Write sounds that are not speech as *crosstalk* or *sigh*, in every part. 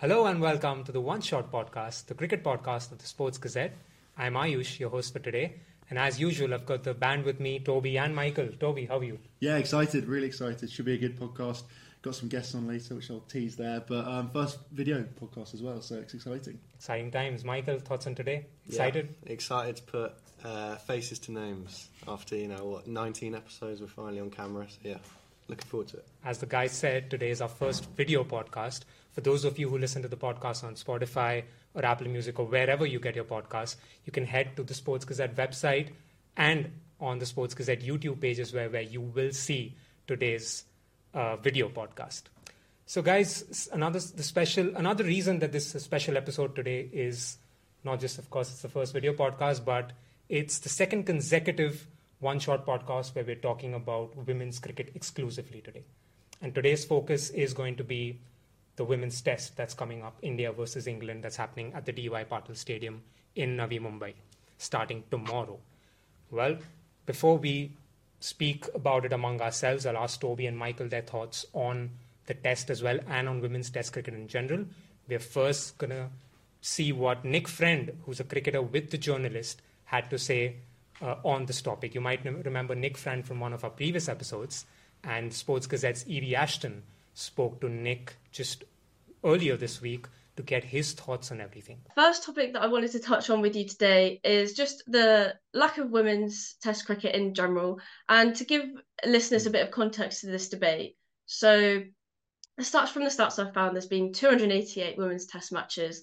Hello and welcome to the One Short Podcast, the cricket podcast of the Sports Gazette. I'm Aayush, your host for today. And as usual, I've got the band with me, Toby and Michael. Toby, how are you? Yeah, excited, really excited. Should be a good podcast. Got some guests on later, which I'll tease there. But um, first video podcast as well, so it's exciting. Exciting times. Michael, thoughts on today? Excited? Yeah, excited to put uh, faces to names after, you know, what, 19 episodes, we're finally on camera. So, yeah, looking forward to it. As the guy said, today is our first video podcast. For those of you who listen to the podcast on Spotify or Apple Music or wherever you get your podcasts, you can head to the Sports Gazette website and on the Sports Gazette YouTube pages where, where you will see today's uh, video podcast. So, guys, another the special another reason that this special episode today is not just, of course, it's the first video podcast, but it's the second consecutive one short podcast where we're talking about women's cricket exclusively today. And today's focus is going to be the women's test that's coming up, India versus England, that's happening at the DY Patil Stadium in Navi Mumbai, starting tomorrow. Well, before we speak about it among ourselves, I'll ask Toby and Michael their thoughts on the test as well and on women's test cricket in general. We're first going to see what Nick Friend, who's a cricketer with the journalist, had to say uh, on this topic. You might remember Nick Friend from one of our previous episodes, and Sports Gazette's Evie Ashton spoke to Nick just earlier this week to get his thoughts on everything. First topic that I wanted to touch on with you today is just the lack of women's test cricket in general and to give listeners a bit of context to this debate. So it starts from the stats I've found there's been 288 women's test matches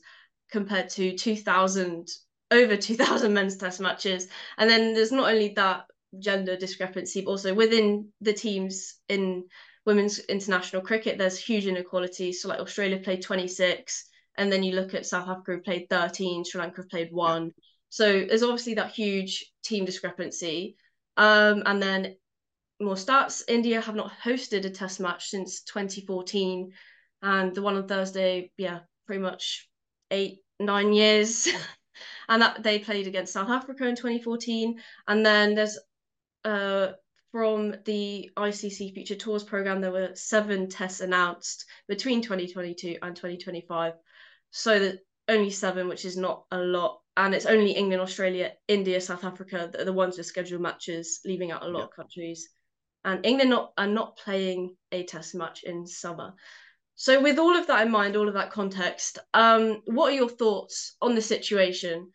compared to 2000 over 2000 men's test matches and then there's not only that gender discrepancy but also within the teams in women's international cricket, there's huge inequalities. So like Australia played 26, and then you look at South Africa who played 13, Sri Lanka played one. So there's obviously that huge team discrepancy. Um, and then more stats, India have not hosted a test match since 2014. And the one on Thursday, yeah, pretty much eight, nine years. *laughs* and that they played against South Africa in 2014. And then there's uh, from the ICC Future Tours program, there were seven tests announced between 2022 and 2025. So that only seven, which is not a lot. And it's only England, Australia, India, South Africa that are the ones with scheduled matches, leaving out a lot of countries. And England not, are not playing a test match in summer. So, with all of that in mind, all of that context, um, what are your thoughts on the situation?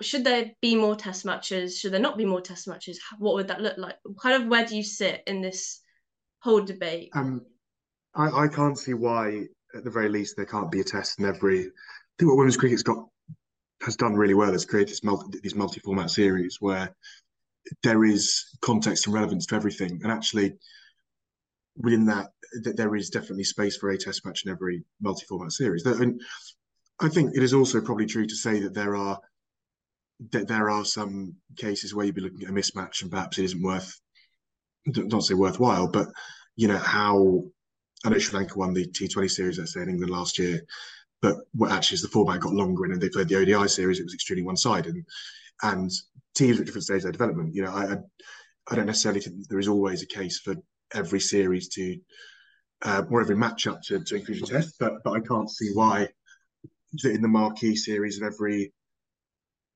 Should there be more test matches? Should there not be more test matches? What would that look like? Kind of where do you sit in this whole debate? Um, I, I can't see why, at the very least, there can't be a test in every. I think what women's cricket's got has done really well is create this multi, these multi-format series where there is context and relevance to everything, and actually within that, that there is definitely space for a test match in every multi-format series. And I think it is also probably true to say that there are that there are some cases where you'd be looking at a mismatch and perhaps it isn't worth, not say worthwhile, but you know how I know Sri Lanka won the T20 series, let's say in England last year, but what actually is the format got longer and they played the ODI series, it was extremely one-sided, and, and teams at different stages of development. You know, I, I don't necessarily think there is always a case for every series to uh, or every matchup to, to include a test, but but I can't see why in the marquee series of every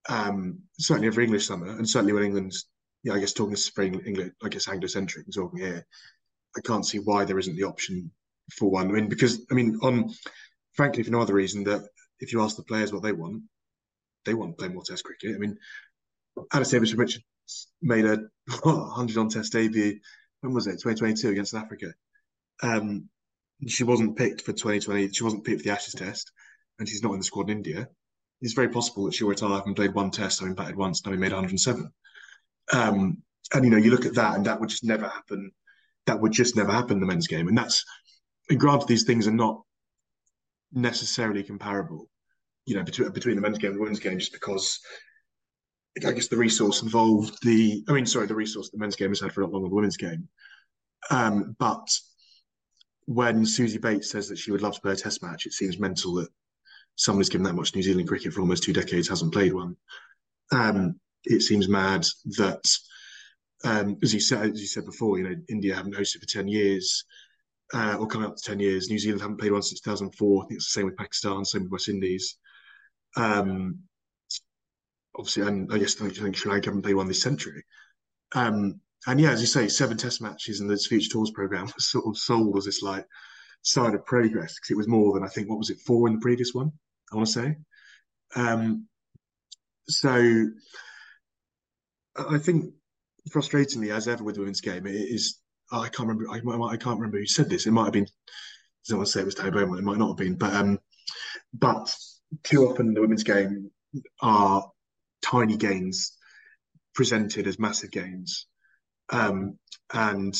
Um, certainly every English summer, and certainly when England's, yeah, I guess talking for England, I guess Anglo-centric talking here, I can't see why there isn't the option for one. I mean, because I mean, on frankly, for no other reason that if you ask the players what they want, they want to play more Test cricket. I mean, Alice Davidson-Richards made a *laughs* 100 on Test debut. When was it? 2022 against South Africa. Um, she wasn't picked for 2020. She wasn't picked for the Ashes Test, and she's not in the squad in India. It's very possible that she'll retire having played one Test, having batted once, and having made 107. Um, and you know, you look at that, and that would just never happen. That would just never happen in the men's game, and that's. And granted, these things are not necessarily comparable, you know, between between the men's game and the women's game, just because I guess the resource involved the I mean, sorry, the resource the men's game has had for a lot longer than the women's game. Um, but when Suzie Bates says that she would love to play a test match, it seems mental that someone who's given that much New Zealand cricket for almost two decades hasn't played one. Um, it seems mad that, um, as you said, as you said before, you know, India haven't hosted for ten years, uh, or coming up to ten years. New Zealand haven't played one since 2004. I think it's the same with Pakistan, same with West Indies. Um, obviously, and I guess I think Sri Lanka haven't played one this century. Um, and yeah, as you say, seven test matches and this future tours program *laughs* was sort of sold as this like sign of progress because it was more than I think what was it four in the previous one. I want to say. Um, so I think frustratingly, as ever with women's game, it is. I can't remember. I, I can't remember who said this. It might have been. I don't want to say it was Tony Beaumont. It might not have been, but um, but too often the women's game are tiny gains presented as massive gains, um, and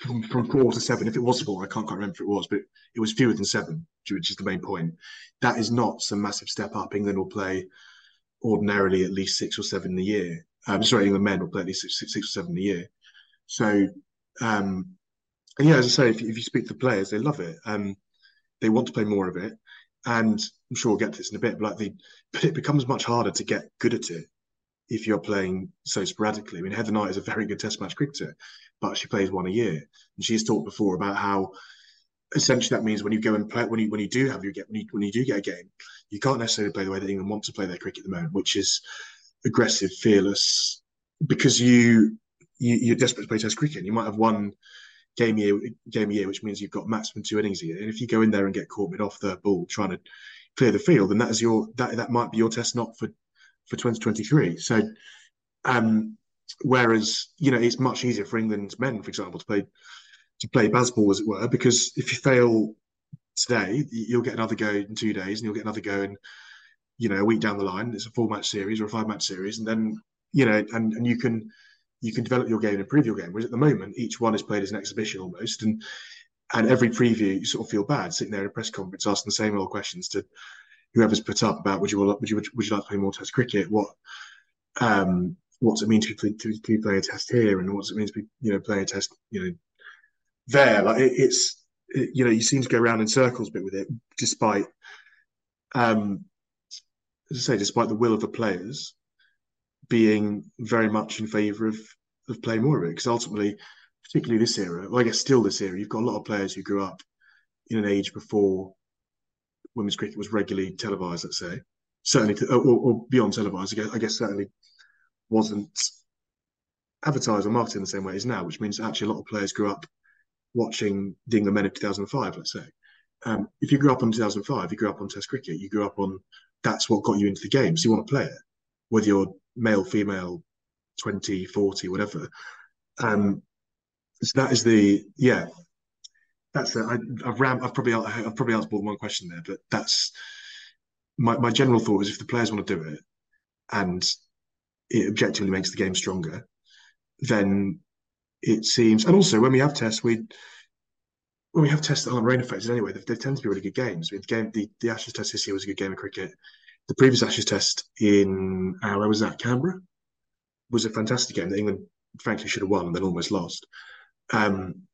from, from four to seven, if it was four, I can't quite remember if it was, but it was fewer than seven, which is the main point. That is not some massive step up. England will play ordinarily at least six or seven a year. Um, sorry, England men will play at least six, six or seven a year. So, um, and yeah, as I say, if, if you speak to players, they love it. Um, they want to play more of it, and I'm sure we'll get to this in a bit. But like the, but it becomes much harder to get good at it if you're playing so sporadically. I mean, Heather Knight is a very good Test match cricketer, but she plays one a year, and she's talked before about how essentially that means when you go and play when you when you do have your get when you when you do get a game, you can't necessarily play the way that England want to play their cricket at the moment, which is aggressive, fearless, because you, you are desperate to play Test cricket. And you might have one game year game a year, which means you've got maximum two innings a year. And if you go in there and get caught mid off the ball trying to clear the field, then that is your that that might be your test not for for 2023. So, um, whereas you know it's much easier for England's men, for example, to play to play Bazball as it were, because if you fail today, you'll get another go in two days, and you'll get another go in you know a week down the line. It's a four match series or a five match series, and then you know and and you can you can develop your game and improve your game. Whereas at the moment, each one is played as an exhibition almost, and and every preview you sort of feel bad sitting there in a press conference asking the same old questions to whoever's put up about would you would you would you like to play more Test cricket? What um, what's it mean to, to, to play a Test here, and what's it mean to be you know play a Test you know there? Like it, it's it, you know you seem to go around in circles a bit with it, despite um, as I say, despite the will of the players being very much in favour of of playing more of it, because ultimately, particularly this era, well, I guess still this era, you've got a lot of players who grew up in an age before women's cricket was regularly televised, let's say, certainly, to, or, or, beyond televised, I guess, I guess certainly wasn't advertised or marketed in the same way as now, which means actually a lot of players grew up watching the England men of 2005, let's say. Um, if you grew up on 2005, you grew up on Test cricket, you grew up on that's what got you into the game. So you want to play it, whether you're male, female, 20, 40, whatever. Um, so that is the, yeah, that's it. I, have ram, I've probably I've probably answered more than one question there, but that's my my general thought is if the players want to do it and it objectively makes the game stronger, then it seems. And also when we have tests, we when we have tests that aren't rain affected anyway, they, they, tend to be really good games. I mean, the game the, the Ashes test this year was a good game of cricket. The previous Ashes test in uh, where was that Canberra was a fantastic game that England frankly should have won and then almost lost. Um,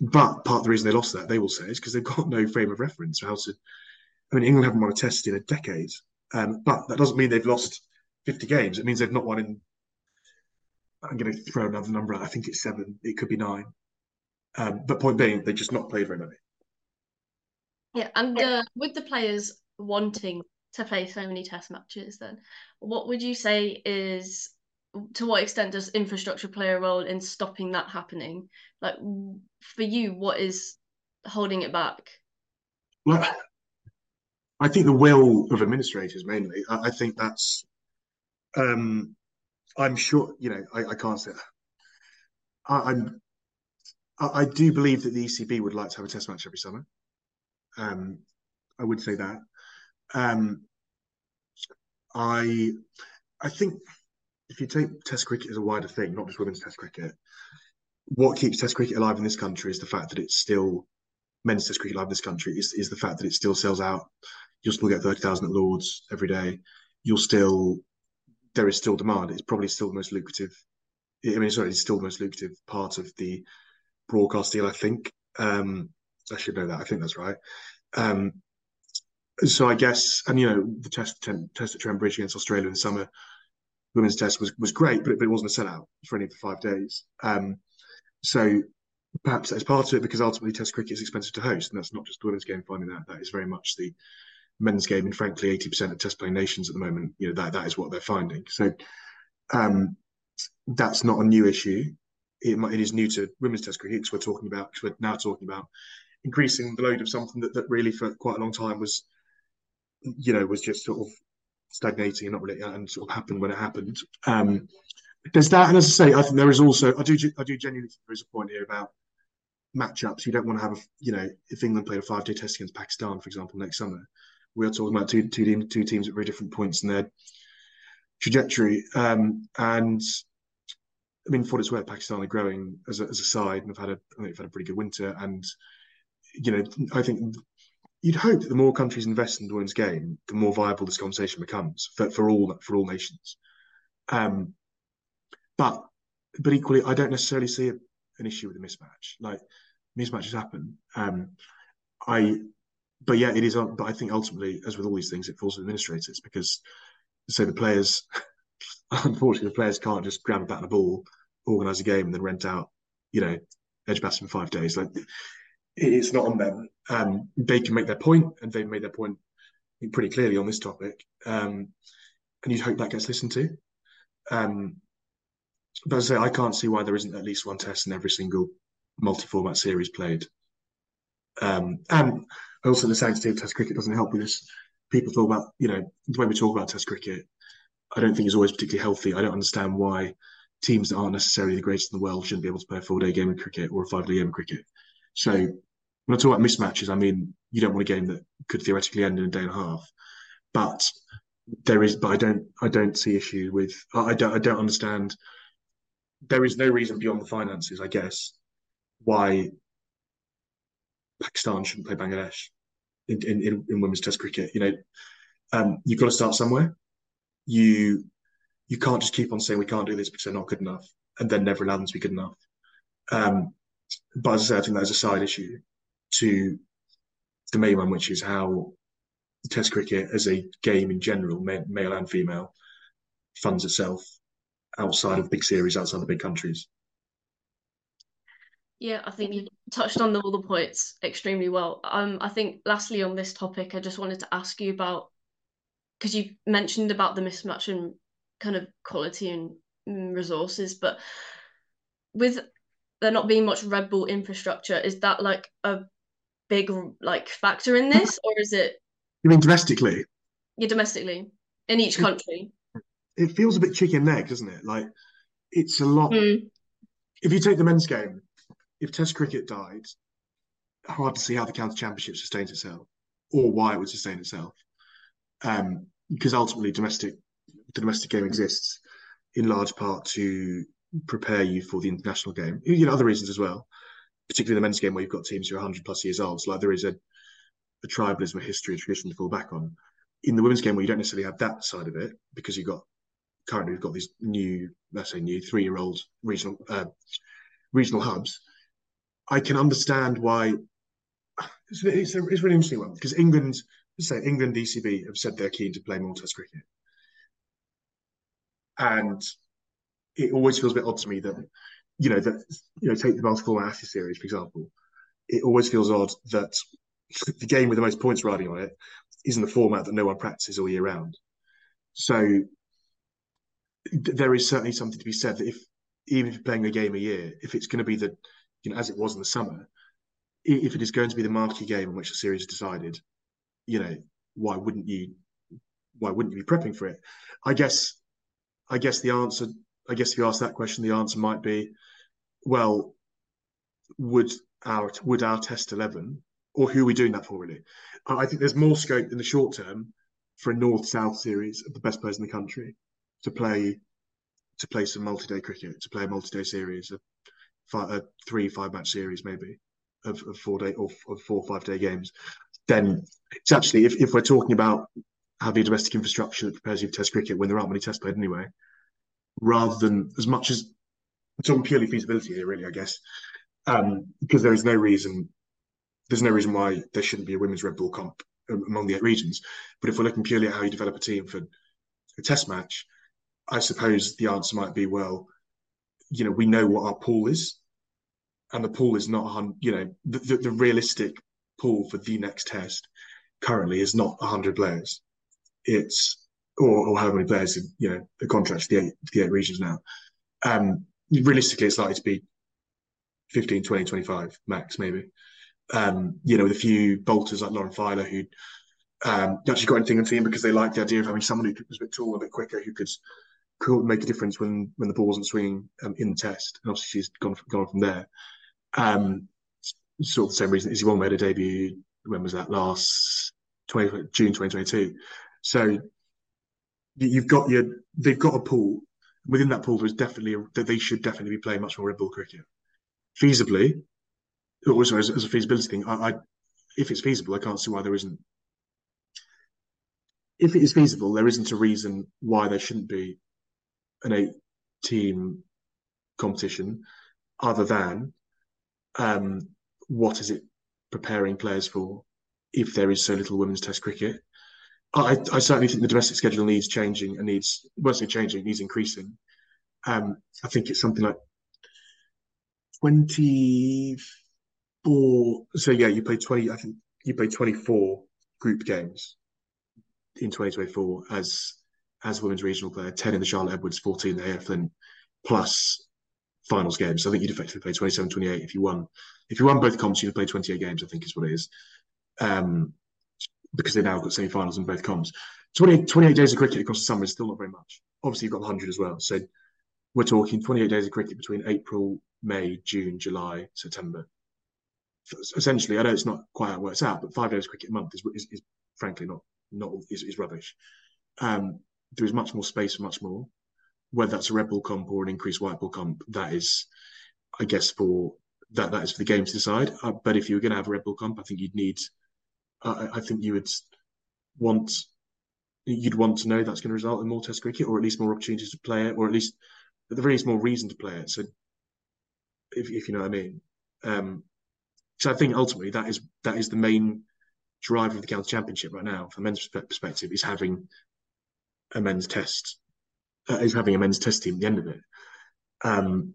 but part of the reason they lost that, they will say, is because they've got no frame of reference how to. I mean, England haven't won a test in a decade, um, but that doesn't mean they've lost 50 games. It means they've not won in. I'm going to throw another number out. I think it's seven. It could be nine. Um, but point being, they just not played very many. Yeah, and uh, with the players wanting to play so many test matches then what would you say is to what extent does infrastructure play a role in stopping that happening like for you what is holding it back well i think the will of administrators mainly i, I think that's um i'm sure you know i, I can't say I, i'm I, I do believe that the ecb would like to have a test match every summer um i would say that um, I I think if you take Test cricket as a wider thing, not just women's Test cricket, what keeps Test cricket alive in this country is the fact that it's still men's Test cricket alive in this country is is the fact that it still sells out. You'll still get thirty thousand at Lords every day. You'll still there is still demand. It's probably still the most lucrative. I mean, sorry, it's still the most lucrative part of the broadcast deal. I think. Um, I should know that. I think that's right. Um, so I guess, and you know, the test test at Trent Bridge against Australia in the summer, women's test was was great, but it, but it wasn't a sellout for any of the five days. Um, so perhaps that's part of it because ultimately Test cricket is expensive to host, and that's not just the women's game finding that. That is very much the men's game, and frankly, eighty percent of Test playing nations at the moment, you know, that that is what they're finding. So um, that's not a new issue. It, it is new to women's Test cricket because we're talking about because we're now talking about increasing the load of something that, that really for quite a long time was you know, was just sort of stagnating and not really and sort of happened when it happened. Um, there's that, and as I say, I think there is also I do I do genuinely think there is a point here about matchups. You don't want to have a you know if England played a five day test against Pakistan, for example, next summer, we are talking about two two, team, two teams at very different points in their trajectory. Um, and I mean, for it's worth, Pakistan are growing as a, as a side and have had a I think they've had a pretty good winter. And you know, I think you'd hope that the more countries invest in the women's game, the more viable this conversation becomes for, for all for all nations. Um, but but equally, I don't necessarily see a, an issue with a mismatch. Like mismatches happen. Um, I, but yeah, it is. But I think ultimately, as with all these things, it falls to administrators because, say, the players, *laughs* unfortunately, the players can't just grab a bat and a ball, organise a game, and then rent out, you know, Edgbaston for five days. Like it's not on them. Um, they can make their point, and they've made their point pretty clearly on this topic. Um, and you'd hope that gets listened to. Um, but as I say, I can't see why there isn't at least one test in every single multi-format series played. Um, and also, the sanctity of Test cricket doesn't help with this. People talk about, you know, the way we talk about Test cricket, I don't think is always particularly healthy. I don't understand why teams that aren't necessarily the greatest in the world shouldn't be able to play a four-day game of cricket or a five-day game of cricket. So when I talk about mismatches, I mean you don't want a game that could theoretically end in a day and a half. But there is, but I don't, I don't see issue with. I don't, I don't understand. There is no reason beyond the finances, I guess, why Pakistan shouldn't play Bangladesh in, in, in women's Test cricket. You know, um, you've got to start somewhere. You you can't just keep on saying we can't do this because they're not good enough, and then never allow them to be good enough. Um, but as I say, I think that's a side issue to the main one, which is how Test cricket as a game in general, male and female, funds itself outside of big series, outside the big countries. Yeah, I think you touched on all the points extremely well. Um, I think lastly on this topic, I just wanted to ask you about because you mentioned about the mismatch in kind of quality and mm, resources, but with there not being much red ball infrastructure, is that like a big like factor in this, or is it? You mean domestically? Yeah, domestically in each country. It feels a bit chicken neck, doesn't it? Like it's a lot. Mm. If you take the men's game, if Test cricket died, hard to see how the county championship sustains itself, or why it would sustain itself. Um, because ultimately, domestic the domestic game exists in large part to prepare you for the international game. You know, other reasons as well, particularly the men's game where you've got teams who are 100 plus years old. So like there is a, a tribalism, a history, a tradition to fall back on. In the women's game where you don't necessarily have that side of it because you've got currently we've got these new, let's say new three year old regional uh, regional hubs. I can understand why it's, it's, a, it's a really interesting one because England, say England, ECB have said they're keen to play more Test cricket, and it always feels a bit odd to me that you know that you know take the multi-format Ashes series for example. It always feels odd that *laughs* the game with the most points riding on it is in the format that no one practices all year round. So there is certainly something to be said that if even if you're playing a game a year, if it's going to be the you know as it was in the summer, if it is going to be the marquee game in which the series is decided, you know why wouldn't you why wouldn't you be prepping for it? I guess I guess the answer I guess if you ask that question, the answer might be, well, would our would our test eleven or who are we doing that for really? I think there's more scope in the short term for a north south series of the best players in the country to play to play some multi-day cricket, to play a multi-day series, a, five, a three five match series maybe of, of four day or of four five day games. Then it's actually if, if we're talking about having a domestic infrastructure that prepares you for Test cricket when there aren't many Test played anyway, rather than as much as it's on purely feasibility here, really, I guess, um, because there is no reason there's no reason why there shouldn't be a women's red ball comp among the eight regions. But if we're looking purely at how you develop a team for a test match, I suppose the answer might be, well, you know, we know what our pool is, and the pool is not, you know, the, the, the realistic pool for the next test currently is not 100 players. It's or, or how many players, in, you know, the contracts the eight, the eight regions now. Um, realistically, it's likely to be 15, 20, 25 max, maybe um, you know, with a few bolters like Lauren Filer who um, actually got anything the team because they liked the idea of having someone who was a bit taller, a bit quicker, who could could make a difference when when the ball wasn't swinging um, in the test. And obviously, she's gone gone from there. Um, sort of the same reason. Izzy Wong made a debut. When was that? Last 20, June 2022. So you've got your they've got a pool. Within that pool, there's definitely that they should definitely be playing much more red ball cricket. Feasibly, also as, as a feasibility thing, I, I, if it's feasible, I can't see why there isn't. If it is feasible, there isn't a reason why there shouldn't be an eight-team competition, other than um, what is it preparing players for? If there is so little women's Test cricket, I, I certainly think the domestic schedule needs changing and needs, well, changing, needs increasing. Um, I think it's something like 24. So yeah, you played twenty. I think you twenty four group games in 2024 as as women's regional player. Ten in the Charlotte Edwards, fourteen in the Heyhoe Flint, plus finals games. So I think you'd effectively play 27, 28 if you won. If you won both comps, you'd play 28 games. I think is what it is. Um, because they now got semi-finals in both comps. 28, 28 days of cricket across the summer is still not very much. Obviously, you've got 100 as well. So we're talking 28 days of cricket between April, May, June, July, September essentially, I know it's not quite how it works out, but five days of cricket a month is, is, is frankly not not is, is rubbish. Um, there is much more space for much more. Whether that's a red ball comp or an increased white ball comp, that is, I guess, for that that is for the game to decide. Uh, but if you were going to have a red ball comp, I think you'd need. Uh, I think you would want you'd want to know that's going to result in more Test cricket, or at least more opportunities to play it, or at least at the very least more reason to play it. So, if if you know what I mean. Um, so I think ultimately that is that is the main driver of the county championship right now, from a men's perspective, is having a men's test, uh, is having a men's test team at the end of it. Um,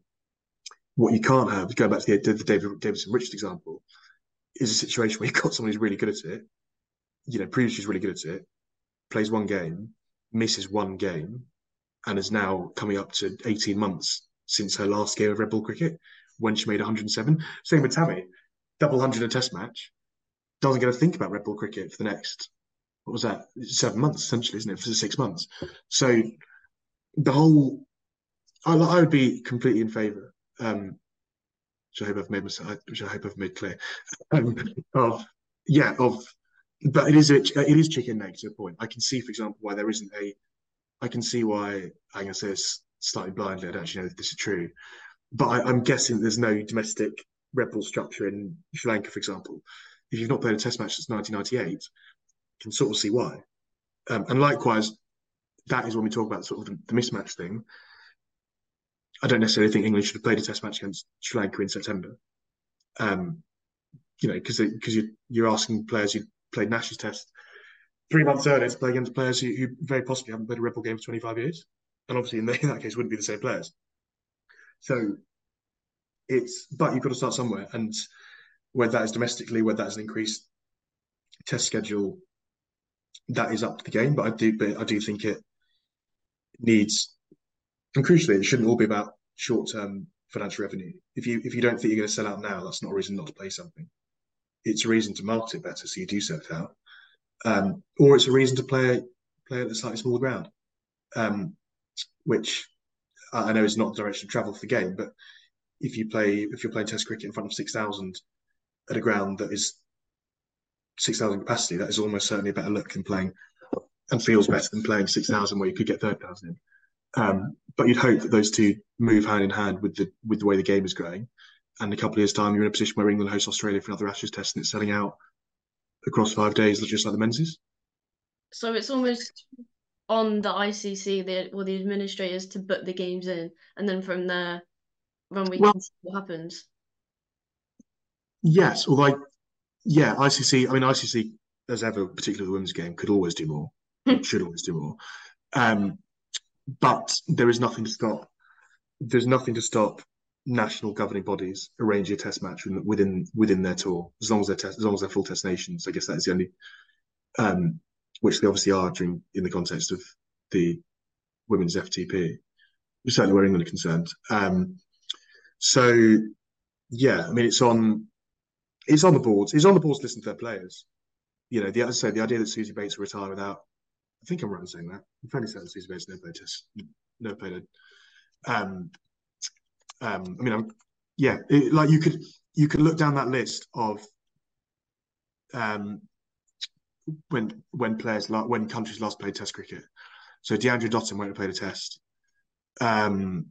what you can't have, going back to the, the David Davidson Richards example, is a situation where you've got someone who's really good at it. You know, previously is really good at it, plays one game, misses one game, and is now coming up to 18 months since her last game of red ball cricket when she made 107. Same with Tammy double hundred in a test match, doesn't get to think about red ball cricket for the next what was that seven months essentially, isn't it? For six months. So the whole, I, I would be completely in favour. Um, which I hope I've made myself, which I hope I've made clear. Um, of yeah, of but it is a, it is chicken egg to a point. I can see, for example, why there isn't a. I can see why I'm gonna say this slightly blindly. I don't actually know if this is true, but I, am guessing there's no domestic red ball structure in Sri Lanka, for example, if you've not played a test match since 1998, you can sort of see why. Um, and likewise, that is when we talk about sort of the, mismatch thing. I don't necessarily think England should have played a test match against Sri Lanka in September. Um, you know, because because you, you're asking players who played an Ashes test three months earlier to play against players who, who very possibly haven't played a red ball game for 25 years. And obviously, in, the, *laughs* in that case, wouldn't be the same players. So it's but you've got to start somewhere, and whether that is domestically, whether that's an increased test schedule, that is up to the game. But I do, but I do think it needs, and crucially, it shouldn't all be about short term financial revenue. If you if you don't think you're going to sell out now, that's not a reason not to play something. It's a reason to market it better, so you do sell it out, um, or it's a reason to play play at a slightly smaller ground, um, which I know is not the direction of travel for the game. But if you play if you're playing Test cricket in front of six thousand at a ground that is six thousand capacity, that is almost certainly a better look than playing and feels better than playing six thousand where you could get third thousand in. Um, but you'd hope that those two move hand in hand with the with the way the game is going. And a couple of years' time, you're in a position where England hosts Australia for another Ashes test, and it's selling out across five days, just like the men'ses. So it's almost on the ICC, the or the administrators, to put the games in, and then from there, when we well, can see what happens. Yes, although, I, yeah, ICC. I mean, ICC, as ever, particularly the women's game, could always do more. *laughs* should always do more. Um, but there is nothing to stop. There's nothing to stop national governing bodies arranging a test match within within their tour, as long as they're test, as long as they're full test nations. I guess that's the only, um, which they obviously are during in the context of the women's FTP. Certainly, where England are concerned. Um, so, yeah, I mean, it's on it's on the boards. It's on the boards to listen to their players. You know, the as I say, the idea that Suzie Bates will retire without I think I'm right in saying that. I'm fairly certain Suzie Bates no played test, played a. Um, um, I mean, I'm, yeah, it, like you could you could look down that list of um, when when players like when countries last played Test cricket. So Deandra Dottin won't have played a Test. Um,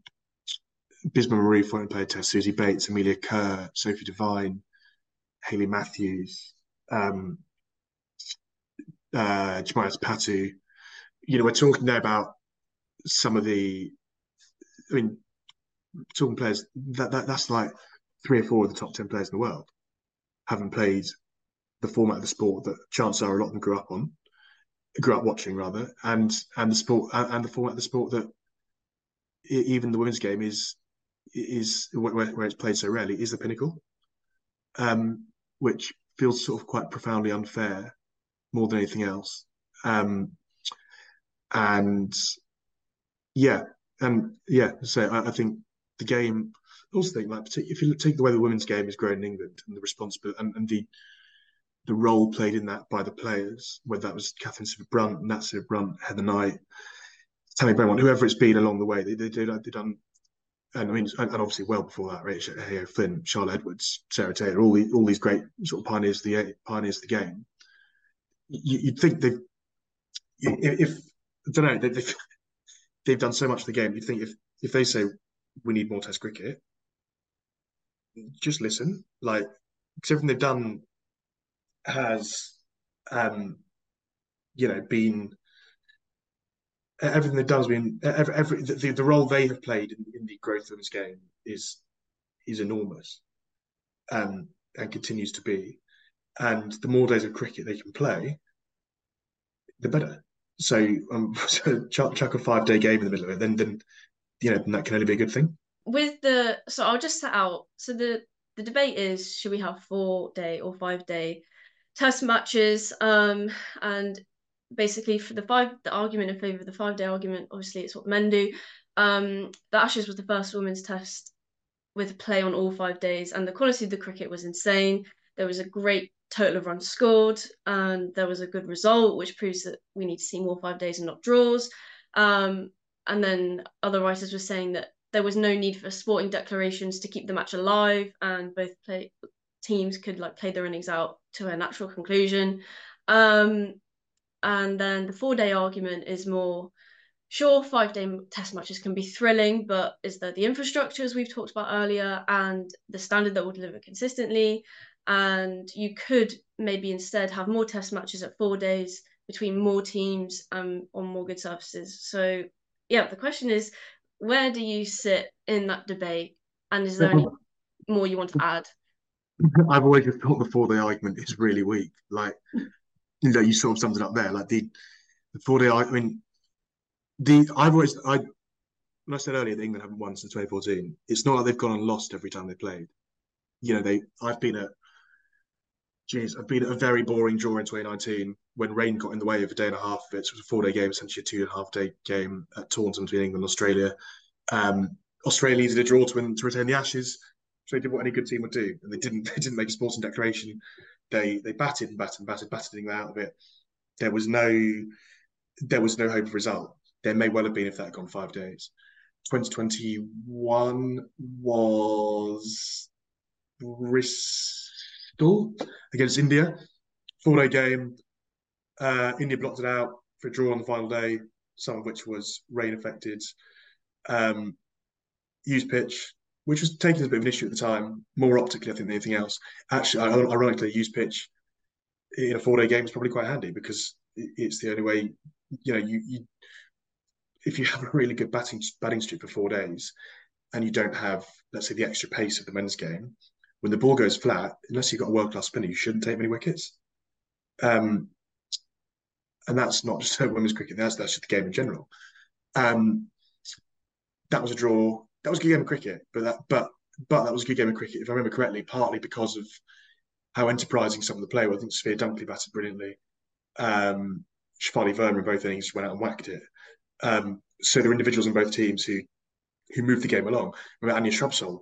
Bismah Maroof won't have played a Test. Suzie Bates, Amelia Kerr, Sophie Devine, Hayley Matthews, um, uh, Chamari Athapaththu. You know, we're talking there about some of the. I mean, talking players that, that that's like three or four of the top ten players in the world haven't played the format of the sport that chances are a lot of them grew up on, grew up watching rather, and and the sport and the format of the sport that even the women's game is is where, where it's played so rarely is the pinnacle, um, which feels sort of quite profoundly unfair more than anything else. Um, and yeah, and yeah, so I, I, think the game. I also think like if you take the way the women's game is grown in England and the responsibility and, and the the role played in that by the players, whether that was Katherine Sciver-Brunt, Nat Sciver-Brunt, Heather Knight, Tammy Beaumont, whoever it's been along the way, they, they did they done, and I mean, and, obviously well before that, Rachael Heyhoe Flint, Charlotte Edwards, Sarah Taylor, all these all these great sort of pioneers the pioneers of the game. You, would think they, if I don't know, they, have they've done so much of the game. You'd think if if they say we need more Test cricket. Just listen, like because everything they've done has, um, you know, been everything they've done has been every, every the, the role they have played in, in the growth of this game is is enormous, um, and continues to be. And the more days of cricket they can play, the better. So, um, *laughs* so chuck, chuck a five day game in the middle of it, then then you know, that can only be a good thing. With the so I'll just set out. So the the debate is should we have four day or five day test matches? Um, and basically for the five the argument in favour of the five day argument, obviously it's what men do. Um, the Ashes was the first women's test with play on all five days, and the quality of the cricket was insane. There was a great total of runs scored, and there was a good result, which proves that we need to see more five days and not draws. Um, and then other writers were saying that there was no need for sporting declarations to keep the match alive, and both play teams could like play their innings out to a natural conclusion. Um, and then the four day argument is more sure five day test matches can be thrilling but is there the infrastructure as we've talked about earlier and the standard that will deliver consistently and you could maybe instead have more test matches at four days between more teams and on more good surfaces so yeah, the question is, where do you sit in that debate, and is there any *laughs* more you want to add? *laughs* I've always just thought the four day argument is really weak. Like, you know, you sort of summed it up there. Like the the four day. I mean, the I've always I when I said earlier that England haven't won since 2014. It's not like they've gone and lost every time they played. You know, they I've been at, geez, I've been a very boring draw in 2019 when rain got in the way of a day and a half of it. So it was a four day game, essentially a two and a half day game at Taunton between England and Australia. Um, Australia needed a draw to win to retain the Ashes. So they did what any good team would do, and they didn't. *laughs* They didn't make a sporting declaration. They they batted and batted and batted, batted England out of it. There was no there was no hope of result. There may well have been if that had gone five days. 2021 was Bristol against India, four day game. Uh, India blocked it out for a draw on the final day, some of which was rain affected. Um, used pitch, which was taken as a bit of an issue at the time, more optically, I think, than anything else. Actually, ironically, used pitch in a four day game is probably quite handy because it's the only way, you know, you, you if you have a really good batting batting streak for four days and you don't have, let's say, the extra pace of the men's game, when the ball goes flat, unless you've got a world class spinner, you shouldn't take many wickets. Um, and that's not just *laughs* women's cricket; that's that's just the game in general. Um, that was a draw. That was a good game of cricket, but that but but that was a good game of cricket, if I remember correctly, partly because of how enterprising some of the play were. I think Sophia Dunkley batted brilliantly. Um, Shafali Verma in both innings went out and whacked it. Um, so there were individuals in both teams who who moved the game along. Remember Anya Shrubsole?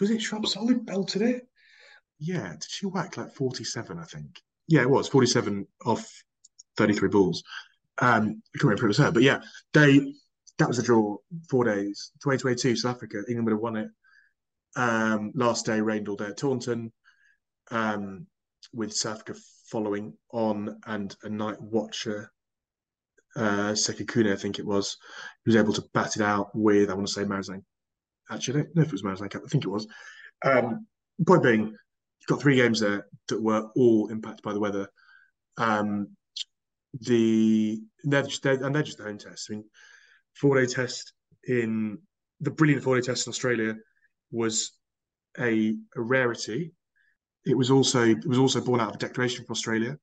Was it Shrubsole who belted it? Yeah, did she whack like 47, I think? Yeah, it was 47 off 33 balls. Um, I can't remember if it was her, but yeah, they that was a draw. Four days, 2022, South Africa. England would have won it. Um, last day rained all day at Taunton, um, with South Africa following on and a night watcher uh, Sekhukhune, I think it was, who was able to bat it out with, I want to say Marizanne. Actually, I don't know if it was Marizanne I think it was. Um, point being, you've got three games there that were all impacted by the weather. Um, the they're just they're, and they're just the home tests. I mean, four day test in the brilliant four day test in Australia was a, a rarity. It was also it was also born out of a declaration from Australia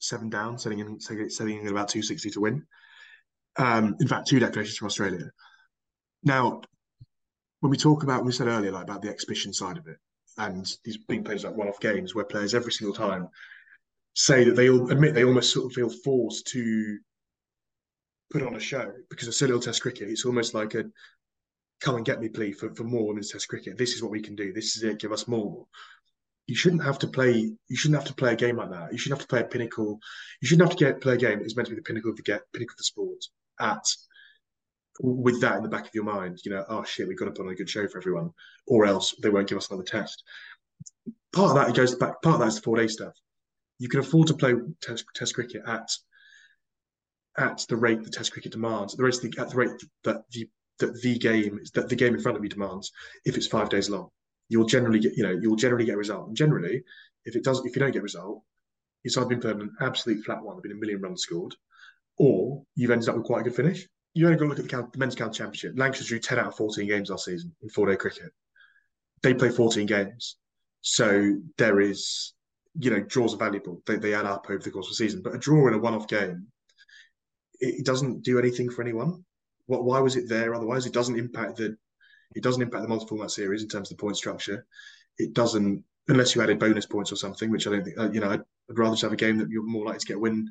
seven down, setting in setting in about two sixty to win. Um, in fact, two declarations from Australia. Now, when we talk about, we said earlier like, about the exhibition side of it, and these big played as like one-off games where players every single time say that they all admit they almost sort of feel forced to put on a show because of little Test cricket. It's almost like a come and get me plea for, for more women's Test cricket. This is what we can do. This is it. Give us more you shouldn't have to play. You shouldn't have to play a game like that. You shouldn't have to play a pinnacle. You shouldn't have to get play a game that's meant to be the pinnacle of the get pinnacle of the sport. At with that in the back of your mind, you know, oh shit, we've got to put on a good show for everyone, or else they won't give us another test. Part of that goes back. Part of that is the four day stuff. You can afford to play test, test cricket at at the rate the test cricket demands, the rate the, at the rate that the that the game that the game in front of you demands if it's five days long you'll generally get, you know, you'll generally get a result. And generally, if it doesn't, if you don't get a result, it's either been played an absolute flat one, there been a million runs scored, or you've ended up with quite a good finish. You only got to look at the, the men's county championship. Lancashire drew 10 out of 14 games last season in four day cricket. They play 14 games. So there is, you know, draws are valuable. They, they add up over the course of the season. But a draw in a one off game, it doesn't do anything for anyone. What, why was it there otherwise? It doesn't impact the it doesn't impact the multi-format series in terms of the point structure. It doesn't, unless you added bonus points or something, which I don't think. Uh, you know, I'd, I'd, rather just have a game that you're more likely to get a win,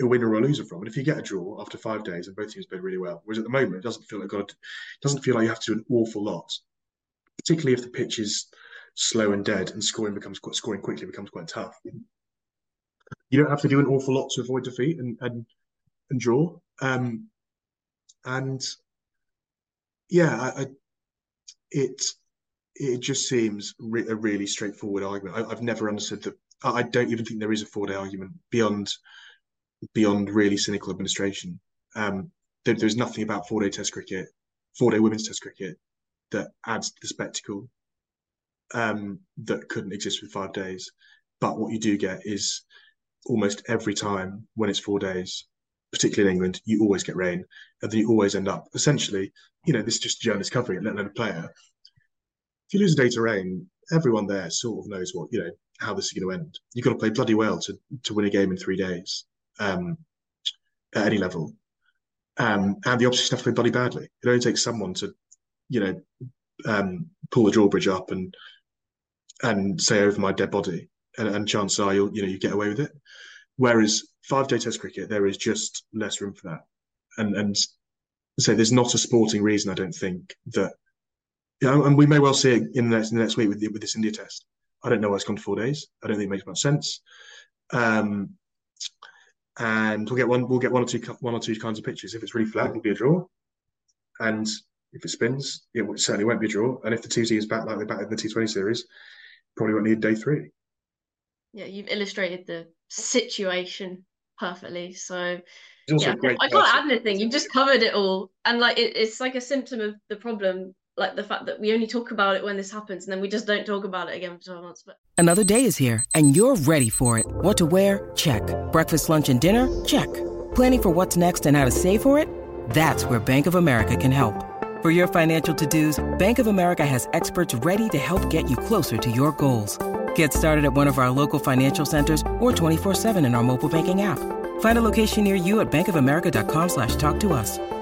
a winner or a loser from. And if you get a draw after five days and both teams played really well, whereas at the moment it doesn't feel like God, it doesn't feel like you have to do an awful lot, particularly if the pitch is slow and dead and scoring becomes scoring quickly becomes quite tough. You don't have to do an awful lot to avoid defeat and and, and draw. Um, and yeah, I, I it it just seems re- a really straightforward argument. I, have never understood that. I don't even think there is a four day argument beyond beyond really cynical administration. Um, there, there's nothing about four day Test cricket, four day women's Test cricket that adds to the spectacle um, that couldn't exist with five days. But what you do get is almost every time when it's four days, particularly in England, you always get rain, and then you always end up essentially, you know, this is just journalists covering it, let alone a player. If you lose a day to rain, everyone there sort of knows what you know how this is going to end. You've got to play bloody well to to win a game in three days um, at any level, um, and the opposite have to play bloody badly. It only takes someone to, you know, um, pull the drawbridge up and and say over my dead body, and, and chances are you'll you know you get away with it. Whereas five day Test cricket, there is just less room for that, and and so there's not a sporting reason I don't think that. You know, and we may well see it in the next, in the next week with the, with this India Test. I don't know why it's gone to four days. I don't think it makes much sense. Um, and we'll get one. We'll get one or two one or two kinds of pitches. If it's really flat, it'll be a draw. And if it spins, it certainly won't be a draw. And if the two teams back like they back in the T20 series, probably won't need day three. Yeah, you've illustrated the situation perfectly. So yeah, I can't add anything. You've just covered it all, and like it, it's like a symptom of the problem, like the fact that we only talk about it when this happens, and then we just don't talk about it again for twelve months. But another day is here, and you're ready for it. What to wear? Check. Breakfast, lunch, and dinner? Check. Planning for what's next and how to save for it? That's where Bank of America can help. For your financial to-dos, Bank of America has experts ready to help get you closer to your goals. Get started at one of our local financial centers or 24-7 in our mobile banking app. Find a location near you at bankofamerica.com slash talk to us.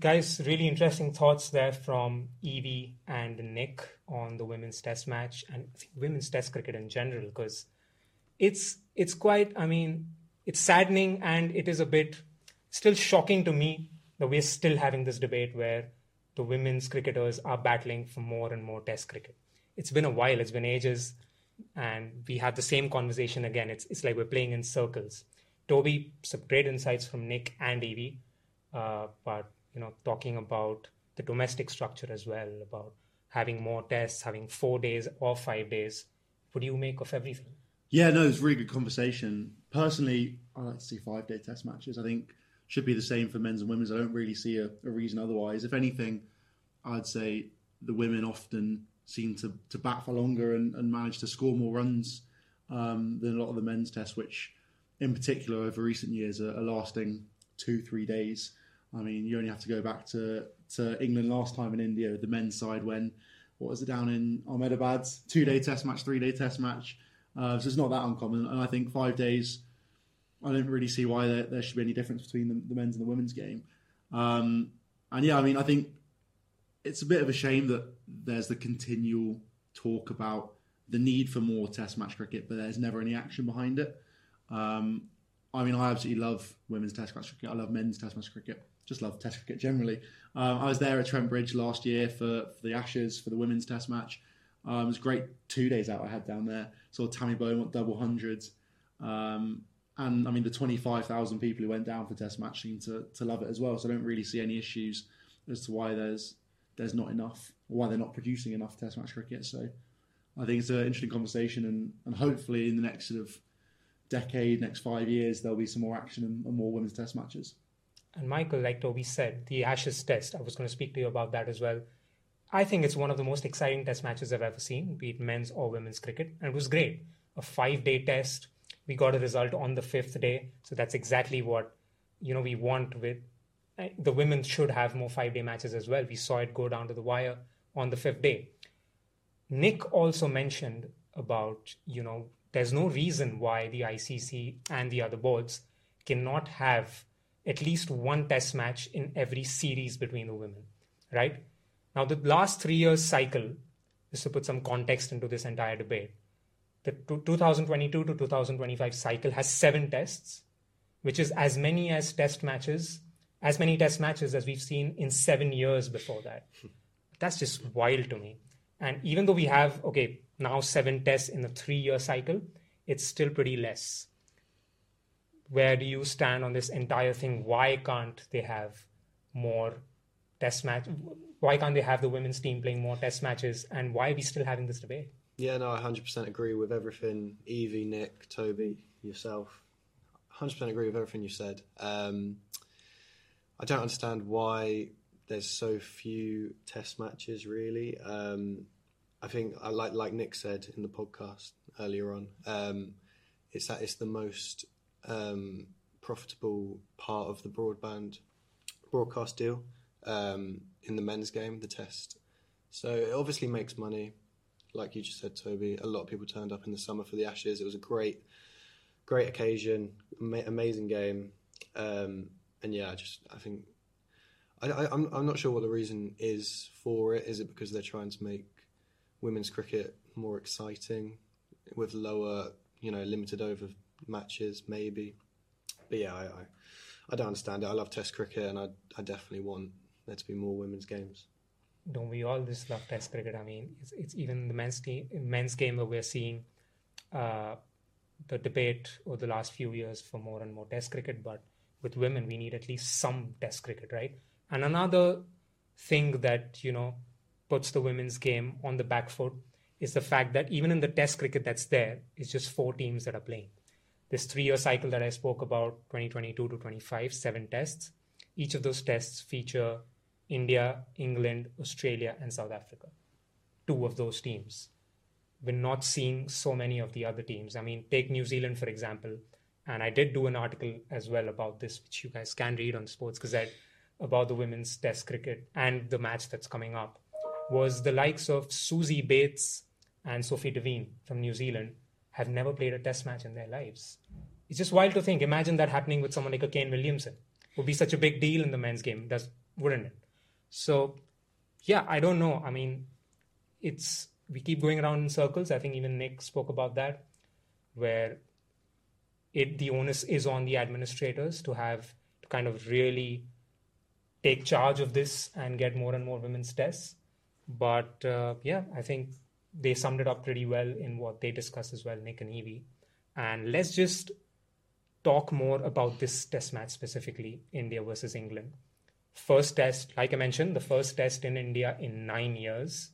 Guys, really interesting thoughts there from Evie and Nick on the women's test match and women's test cricket in general, because it's it's quite I mean, it's saddening and it is a bit still shocking to me that we're still having this debate where the women's cricketers are battling for more and more test cricket. It's been a while, it's been ages, and we have the same conversation again. It's it's like we're playing in circles. Toby, some great insights from Nick and Evie. Uh, but you know, talking about the domestic structure as well, about having more tests, having four days or five days. What do you make of everything? Yeah, no, it's a really good conversation. Personally, I like to see five day test matches. I think should be the same for men's and women's. I don't really see a, a reason otherwise. If anything, I'd say the women often seem to, to bat for longer and, and manage to score more runs um, than a lot of the men's tests, which in particular over recent years are, are lasting two, three days. I mean, you only have to go back to, to England last time in India, the men's side, when, what was it, down in Ahmedabad? Two day test match, three day test match. Uh, so it's not that uncommon. And I think five days, I don't really see why there, there should be any difference between the, the men's and the women's game. Um, and yeah, I mean, I think it's a bit of a shame that there's the continual talk about the need for more test match cricket, but there's never any action behind it. Um, I mean, I absolutely love women's test match cricket. I love men's test match cricket just love Test cricket generally. Um, I was there at Trent Bridge last year for, for the Ashes for the women's Test match. Um, it was great two days out I had down there. Saw Tammy Beaumont double hundreds. Um, and I mean, the 25,000 people who went down for Test match seem to, to love it as well. So I don't really see any issues as to why there's there's not enough, or why they're not producing enough Test match cricket. So I think it's an interesting conversation, and, and hopefully in the next sort of decade, next five years, there'll be some more action and, and more women's Test matches. And Michael, like Toby said, the Ashes test, I was going to speak to you about that as well. I think it's one of the most exciting test matches I've ever seen, be it men's or women's cricket. And it was great. A five day test. We got a result on the fifth day. So that's exactly what, you know, we want with the women should have more five day matches as well. We saw it go down to the wire on the fifth day. Nick also mentioned about, you know, there's no reason why the ICC and the other boards cannot have at least one test match in every series between the women, right? Now, the last three years cycle, just to put some context into this entire debate, the 2022 to 2025 cycle has seven tests, which is as many as test matches, as many test matches as we've seen in seven years before that. *laughs* That's just wild to me. And even though we have, okay, now seven tests in a three year cycle, it's still pretty less where do you stand on this entire thing? Why can't they have more test match? Why can't they have the women's team playing more test matches? And why are we still having this debate? Yeah, no, I 100% agree with everything Evie, Nick, Toby, yourself. 100% agree with everything you said. Um, I don't understand why there's so few test matches really. Um, I think like like Nick said in the podcast earlier on. Um, it's that it's the most um, profitable part of the broadband broadcast deal um, in the men's game, the test. So it obviously makes money. Like you just said, Toby, a lot of people turned up in the summer for the Ashes. It was a great, great occasion, ama- amazing game, um, and yeah, I just I think I, I, I'm I'm not sure what the reason is for it. Is it because they're trying to make women's cricket more exciting with lower, you know, limited over matches, maybe? But yeah, I, I, I don't understand it. I love Test cricket, and I I definitely want there to be more women's games. Don't we all just love Test cricket? I mean, it's, it's even the men's team, men's game where we're seeing uh, the debate over the last few years for more and more Test cricket. But with women, we need at least some Test cricket, right? And another thing that you know puts the women's game on the back foot is the fact that even in the Test cricket that's there, it's just four teams that are playing. This three-year cycle that I spoke about, 2022 to 25, seven tests. Each of those tests feature India, England, Australia, and South Africa. Two of those teams. We're not seeing so many of the other teams. I mean, take New Zealand, for example. And I did do an article as well about this, which you guys can read on Sports Gazette, about the women's test cricket and the match that's coming up. Was the likes of Suzie Bates and Sophie Devine from New Zealand have never played a test match in their lives. It's just wild to think. Imagine that happening with someone like a Kane Williamson. Would be such a big deal in the men's game, does wouldn't it? So, yeah, I don't know. I mean, it's we keep going around in circles. I think even Nick spoke about that, where it the onus is on the administrators to have to kind of really take charge of this and get more and more women's tests. But uh, yeah, I think they summed it up pretty well in what they discussed as well, Nick and Evie. And let's just talk more about this test match specifically, India versus England. First test, like I mentioned, the first test in India in nine years.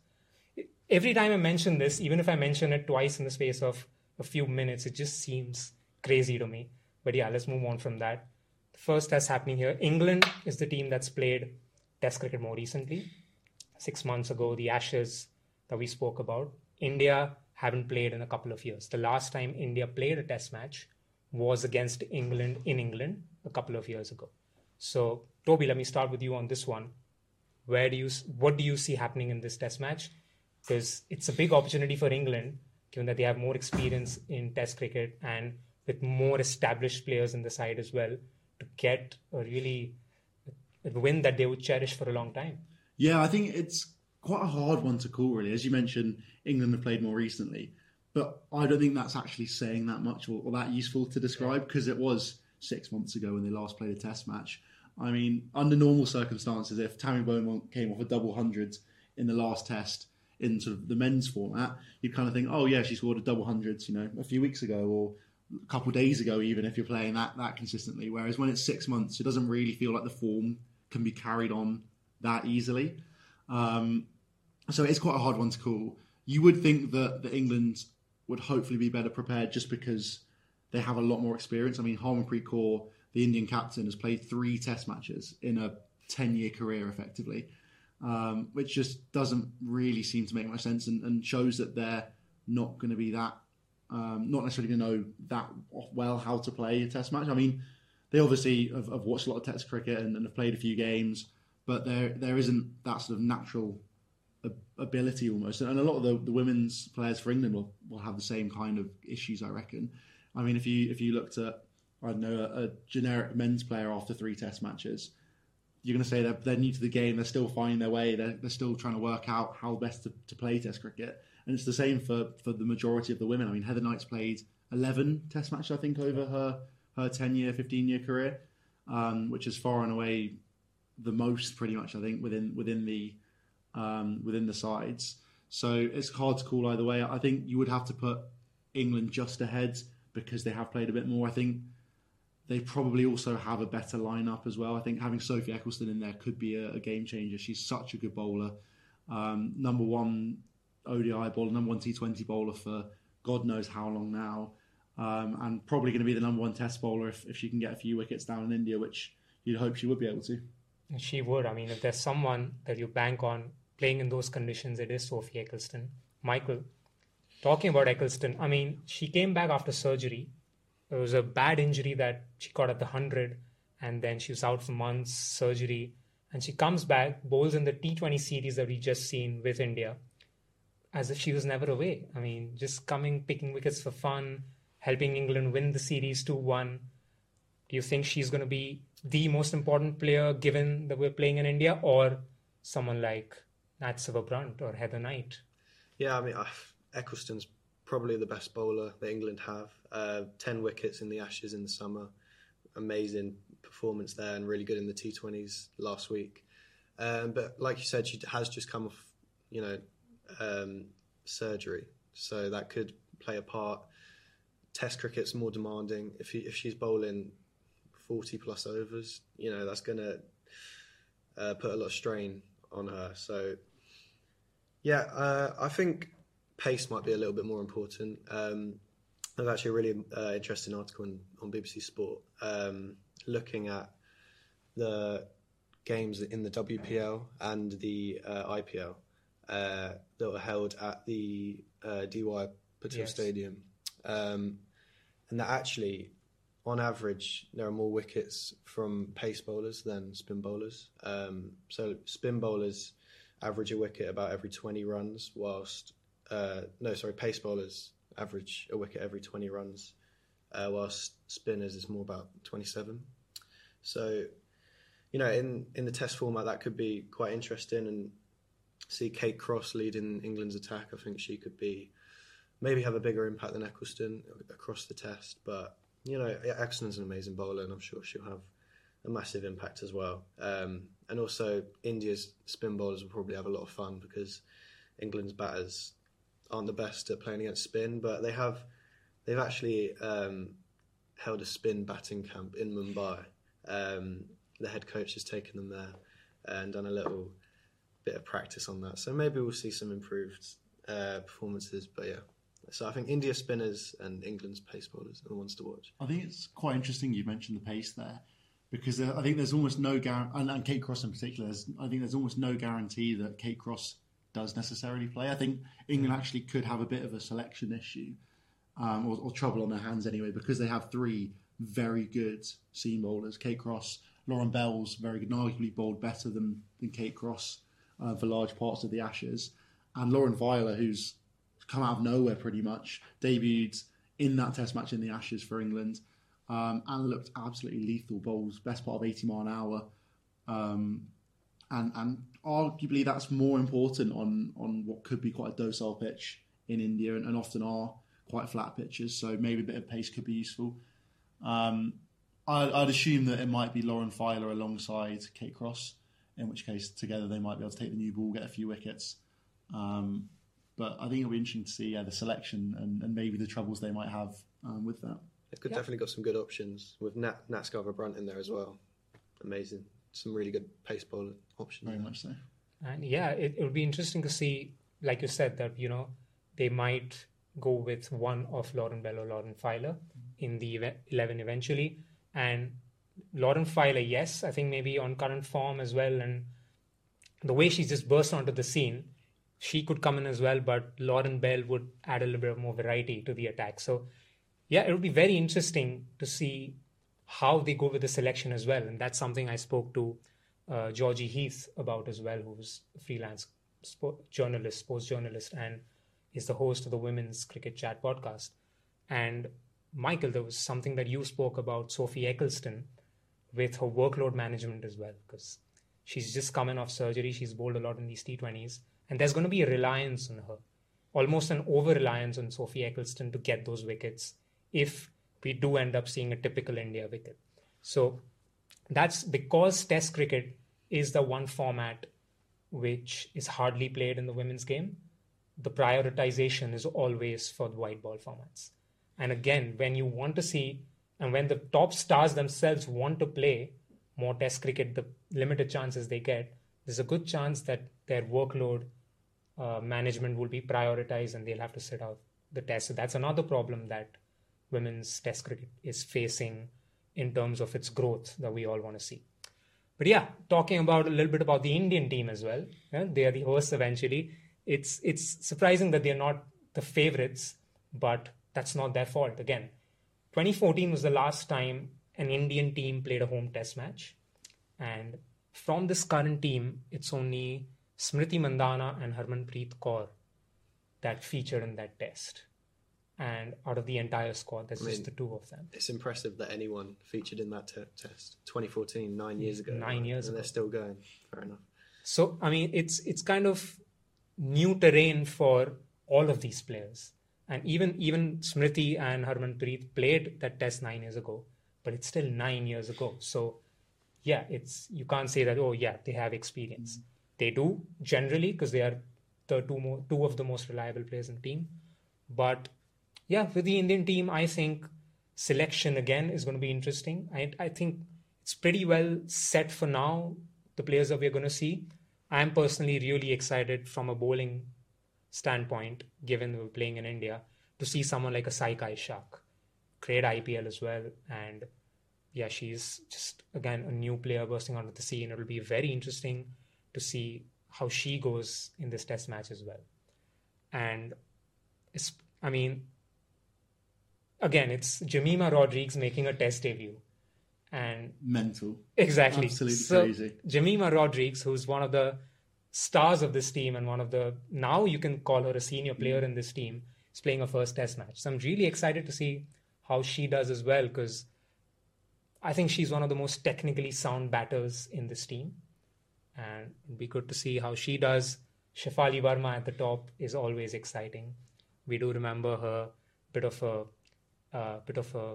Every time I mention this, even if I mention it twice in the space of a few minutes, it just seems crazy to me. But yeah, let's move on from that. The first test happening here. England is the team that's played test cricket more recently. Six months ago, the Ashes that we spoke about. India haven't played in a couple of years. The last time India played a test match was against England in England a couple of years ago. So, Toby, let me start with you on this one. Where do you what do you see happening in this test match? Because it's a big opportunity for England, given that they have more experience in test cricket and with more established players in the side as well, to get a really win that they would cherish for a long time. Yeah, I think it's quite a hard one to call, really. As you mentioned, England have played more recently, but I don't think that's actually saying that much or, or that useful to describe because it was six months ago when they last played a test match. I mean, under normal circumstances, if Tammy Beaumont came off a double hundred in the last test in sort of the men's format, you'd kind of think, oh yeah, she scored a double hundreds, you know, a few weeks ago or a couple of days ago, even if you're playing that that consistently. Whereas when it's six months, it doesn't really feel like the form can be carried on that easily. Um, so it's quite a hard one to call. You would think that the England would hopefully be better prepared just because they have a lot more experience. I mean, Harmanpreet Kaur, the Indian captain, has played three Test matches in a ten-year career, effectively, um, which just doesn't really seem to make much sense and, and shows that they're not going to be that, um, not necessarily going to know that well how to play a Test match. I mean, they obviously have, have watched a lot of Test cricket and, and have played a few games, but there there isn't that sort of natural ability almost. And a lot of the, the women's players for England will, will have the same kind of issues, I reckon. I mean, if you if you looked at I don't know a, a generic men's player after three Test matches, you're going to say they're, they're new to the game. They're still finding their way. They're, they're still trying to work out how best to, to play Test cricket. And it's the same for, for the majority of the women. I mean, Heather Knight's played 11 Test matches, I think, over her her 10 year, 15 year career, um, which is far and away the most, pretty much, I think, within within the um, within the sides. So it's hard to call either way. I think you would have to put England just ahead because they have played a bit more. I think they probably also have a better lineup as well. I think having Sophie Ecclestone in there could be a, a game changer. She's such a good bowler. Um, number one ODI bowler, number one T20 bowler for God knows how long now. Um, and probably going to be the number one test bowler if, if she can get a few wickets down in India, which you'd hope she would be able to. She would. I mean, if there's someone that you bank on playing in those conditions, it is Sophie Ecclestone. Michael, talking about Ecclestone, I mean, she came back after surgery. It was a bad injury that she caught at the 100, and then she was out for months, surgery. And she comes back, bowls in the T20 series that we just seen with India, as if she was never away. I mean, just coming, picking wickets for fun, helping England win the series 2 1. Do you think she's going to be the most important player given that we're playing in India, or someone like Nat Sciver-Brunt or Heather Knight? Yeah, I mean, uh, Ecclestone's probably the best bowler that England have. Uh, 10 wickets in the Ashes in the summer. Amazing performance there and really good in the T20s last week. Um, but like you said, she has just come off, you know, um, surgery. So that could play a part. Test cricket's more demanding. If, he, if she's bowling 40 plus overs, you know, that's going to uh, put a lot of strain on her. So, yeah, uh, I think pace might be a little bit more important. Um, there's actually a really uh, interesting article on, on BBC Sport um, looking at the games in the WPL and the uh, IPL uh, that were held at the uh, DY Patil yes. Stadium. Um, and that actually on average, there are more wickets from pace bowlers than spin bowlers. Um, so spin bowlers average a wicket about every 20 runs, whilst uh, no, sorry, pace bowlers average a wicket every 20 runs, uh, whilst spinners is more about 27. So, you know, in in the Test format, that could be quite interesting, and see Kate Cross leading England's attack. I think she could be maybe have a bigger impact than Ecclestone across the Test, but you know, Ecclestone's an amazing bowler, and I'm sure she'll have a massive impact as well. Um, and also, India's spin bowlers will probably have a lot of fun because England's batters aren't the best at playing against spin, but they have they've actually um, held a spin batting camp in Mumbai. Um, the head coach has taken them there and done a little bit of practice on that. So maybe we'll see some improved uh, performances. But yeah, so I think India spinners and England's pace bowlers are the ones to watch. I think it's quite interesting you mentioned the pace there because I think there's almost no guarantee, and, and, Kate Cross in particular, I think there's almost no guarantee that Kate Cross does necessarily play. I think England actually could have a bit of a selection issue um, or, or, trouble on their hands anyway because they have three very good seam bowlers. Kate Cross, Lauren Bell's very good, and arguably bowled better than, than Kate Cross uh, for large parts of the Ashes. And Lauren Filer, who's come out of nowhere pretty much, debuted in that Test match in the Ashes for England, um, and looked absolutely lethal. Bowls best part of 80 mile an hour, um, and and arguably that's more important on on what could be quite a docile pitch in India, and, and often are quite flat pitches. So maybe a bit of pace could be useful. Um, I, I'd assume that it might be Lauren Filer alongside Kate Cross, in which case together they might be able to take the new ball, get a few wickets. Um, but I think it'll be interesting to see yeah, the selection and, and maybe the troubles they might have um, with that. They've yeah. definitely got some good options with Nat, Nat Sciver-Brunt in there as well. Amazing. Some really good pace bowler options. Very much so. And yeah, it, it would be interesting to see, like you said, that, you know, they might go with one of Lauren Bell or Lauren Filer mm-hmm. in the 11 eventually. And Lauren Filer, yes, I think maybe on current form as well. And the way she just burst onto the scene, she could come in as well, but Lauren Bell would add a little bit more variety to the attack. So, yeah, it would be very interesting to see how they go with the selection as well. And that's something I spoke to uh, Georgie Heath about as well, who's a freelance journalist, sports journalist, and is the host of the Women's Cricket Chat podcast. And Michael, there was something that you spoke about Sophie Ecclestone with her workload management as well, because she's just coming off surgery. She's bowled a lot in these T20s and there's going to be a reliance on her, almost an over reliance on Sophie Ecclestone to get those wickets if we do end up seeing a typical India wicket. So that's because Test cricket is the one format which is hardly played in the women's game. The prioritization is always for the white ball formats. And again, when you want to see, and when the top stars themselves want to play more Test cricket, the limited chances they get, there's a good chance that their workload uh, management will be prioritized and they'll have to sit out the test. So that's another problem that women's test cricket is facing in terms of its growth that we all want to see. but yeah, talking about a little bit about the Indian team as well. Yeah, they are the hosts eventually. It's it's surprising that they're not the favorites, but that's not their fault. Again, 2014 was the last time an Indian team played a home test match. And from this current team, it's only Smriti Mandhana and Harmanpreet Kaur that featured in that test. And out of the entire squad, there's I mean, just the two of them. It's impressive that anyone featured in that te- test. 2014, nine years ago. Nine years and ago. they're still going. Fair enough. So I mean, it's it's kind of new terrain for all of these players, and even even Smriti and Harmanpreet played that test nine years ago, but it's still nine years ago. So yeah, it's you can't say that oh yeah they have experience. They do generally because they are the two more two of the most reliable players in the team, but yeah, with the Indian team, I think selection again is going to be interesting. I I think it's pretty well set for now. The players that we're going to see. I'm personally really excited from a bowling standpoint, given we're playing in India, to see someone like a Saika Ishaque, great IPL as well, and yeah, she's just again a new player bursting onto the scene. It'll be very interesting to see how she goes in this test match as well. And I mean, again, it's Jemimah Rodrigues making a test debut. And Mental. exactly. Absolutely so, crazy. Jemimah Rodrigues, who's one of the stars of this team and one of the now you can call her a senior player mm. in this team, is playing a first test match. So I'm really excited to see how she does as well because I think she's one of the most technically sound batters in this team. And it'd be good to see how she does. Shafali Verma at the top is always exciting. We do remember her bit of a uh, bit of a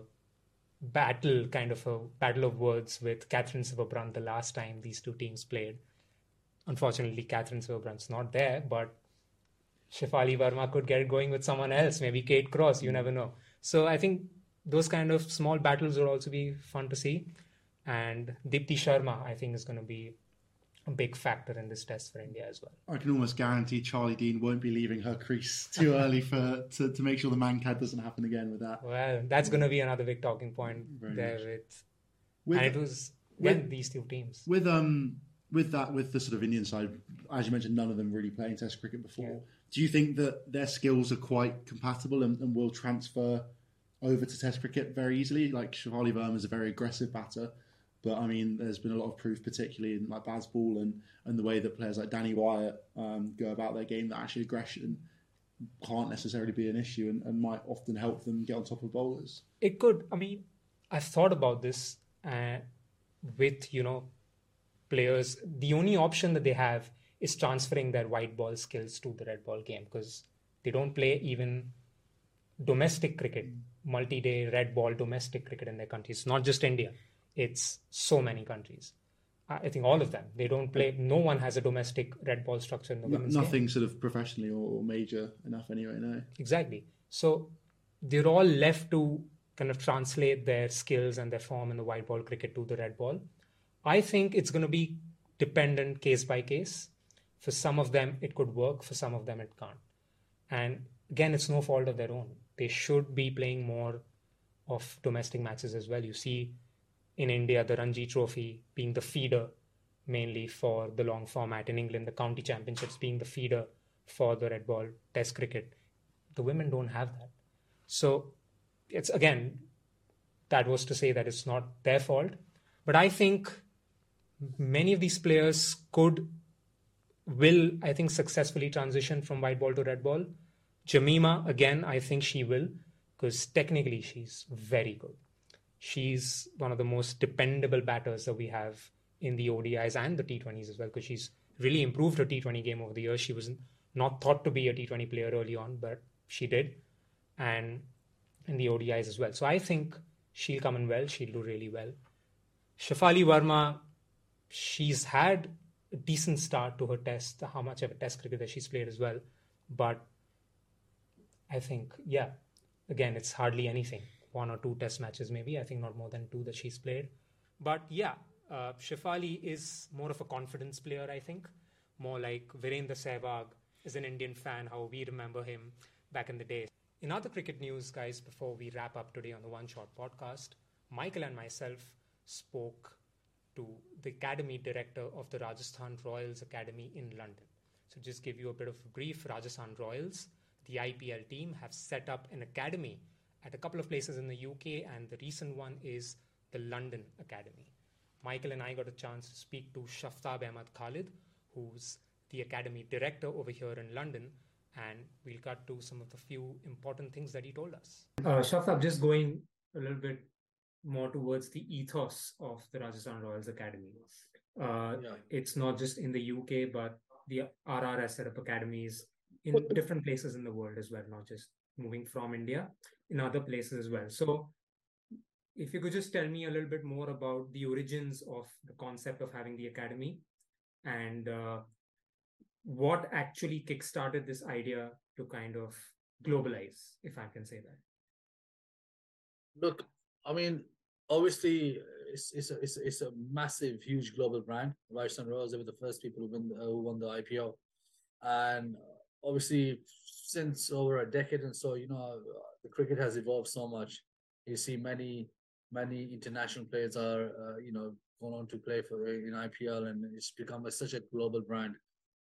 battle, kind of a battle of words with Katherine Sciver-Brunt the last time these two teams played. Unfortunately, Katherine Sciver-Brunt's not there, but Shafali Verma could get it going with someone else, maybe Kate Cross, you never know. So I think those kind of small battles will also be fun to see. And Deepti Sharma, I think, is going to be big factor in this test for India as well. I can almost guarantee Charlie Dean won't be leaving her crease *laughs* too early for to, to make sure the Mankad doesn't happen again with that. Well, that's going to be another big talking point Very there with, With- and it was with- these two teams. With um with that with the sort of Indian side, as you mentioned, none of them really playing Test cricket before. Do you think that their skills are quite compatible and, and will transfer over to Test cricket very easily? Like Shafali Verma is a very aggressive batter, but I mean, there's been a lot of proof, particularly in like Bazball and and the way that players like Danni Wyatt um, go about their game, that actually aggression can't necessarily be an issue and, and might often help them get on top of bowlers. it could. I mean i've thought about this uh, with you know players. The only option that they have is transferring their white ball skills to the red ball game because they don't play even domestic cricket multi-day red ball domestic cricket in their country. It's not just india it's so many countries i think all of them they don't play no one has a domestic red ball structure in the No- women's game. nothing sort of professionally or, or major enough anyway. No. Exactly. So they're all left to kind of translate their skills and their form in the white ball cricket to the red ball. I think it's going to be dependent case by case. For some of them, it could work. For some of them, it can't. And again, it's no fault of their own. They should be playing more of domestic matches as well. You see in India, the Ranji Trophy being the feeder mainly for the long format. In England, the county championships being the feeder for the red ball test cricket. The women don't have that. So it's again, that was to say that it's not their fault. But I think many of these players could, will, I think, successfully transition from white ball to red ball. Jemimah, again, I think she will, because technically she's very good. She's one of the most dependable batters that we have in the ODIs and the T20s as well, because she's really improved her T20 game over the years. She was not thought to be a T20 player early on, but she did. And in the ODIs as well. So I think she'll come in well. She'll do really well. Shafali Verma, she's had a decent start to her test, how much of a test cricket that she's played as well. But I think, yeah, again, it's hardly anything. One or two test matches, maybe. I think not more than two that she's played. But yeah, uh, Shafali is more of a confidence player, I think. More like Virender Sehwag is an Indian fan, how we remember him back in the day. In other cricket news, guys, before we wrap up today on the One Short podcast, Michael and myself spoke to the academy director of the Rajasthan Royals Academy in London. So, just give you a bit of a brief Rajasthan Royals, the IPL team, have set up an academy at a couple of places in the UK, and the recent one is the London Academy. Michael and I got a chance to speak to Shaftab Ahmad Khalid, who's the academy director over here in London, and we'll cut to some of the few important things that he told us. Uh, Shaftab, just going a little bit more towards the ethos of the Rajasthan Royals Academy. Uh, yeah. It's not just in the UK, but the RR has set up academies in different places in the world as well, not just moving from India, in other places as well. So, if you could just tell me a little bit more about the origins of the concept of having the academy and uh, what actually kickstarted this idea to kind of globalize, if I can say that. Look, I mean, obviously, it's it's a, it's, a, it's a massive, huge global brand. Rajasthan Royals, they were the first people who won, uh, who won the IPL, and obviously, since over a decade and so, you know, the cricket has evolved so much. You see many many international players are uh, you know going on to play for in IPL, and it's become a, such a global brand.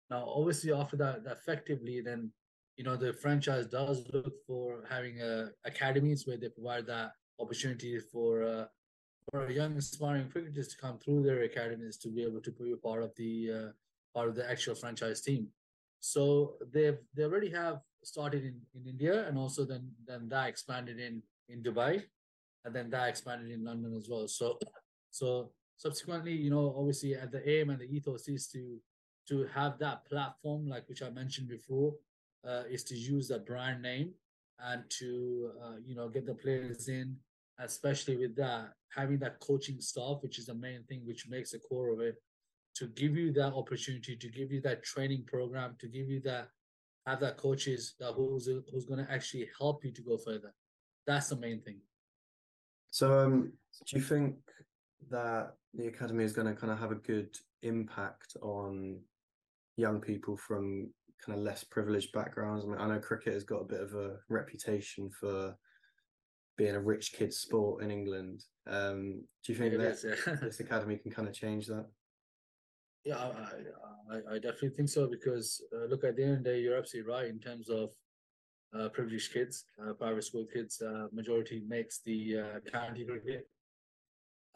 Now, obviously, after that, effectively, then you know the franchise does look for having uh, academies where they provide that opportunity for uh, for young aspiring cricketers to come through their academies to be able to be a part of the uh, part of the actual franchise team. So they've they already have started in, in India and also then then that expanded in in Dubai and then that expanded in London as well. So so subsequently, you know, obviously at the aim and the ethos is to to have that platform, like which I mentioned before, uh, is to use the brand name and to uh, you know get the players in, especially with that having that coaching staff, which is the main thing which makes the core of it, to give you that opportunity, to give you that training program, to give you that have that coaches that who's who's going to actually help you to go further. That's the main thing. So, um, do you think that the academy is going to kind of have a good impact on young people from kind of less privileged backgrounds? I mean, I know cricket has got a bit of a reputation for being a rich kid sport in England. Um, do you think it that is, yeah. this academy can kind of change that? Yeah, I, I, I definitely think so because uh, look at the end of the day, you're absolutely right in terms of uh, privileged kids, uh, private school kids. Uh, majority makes the uh, county cricket,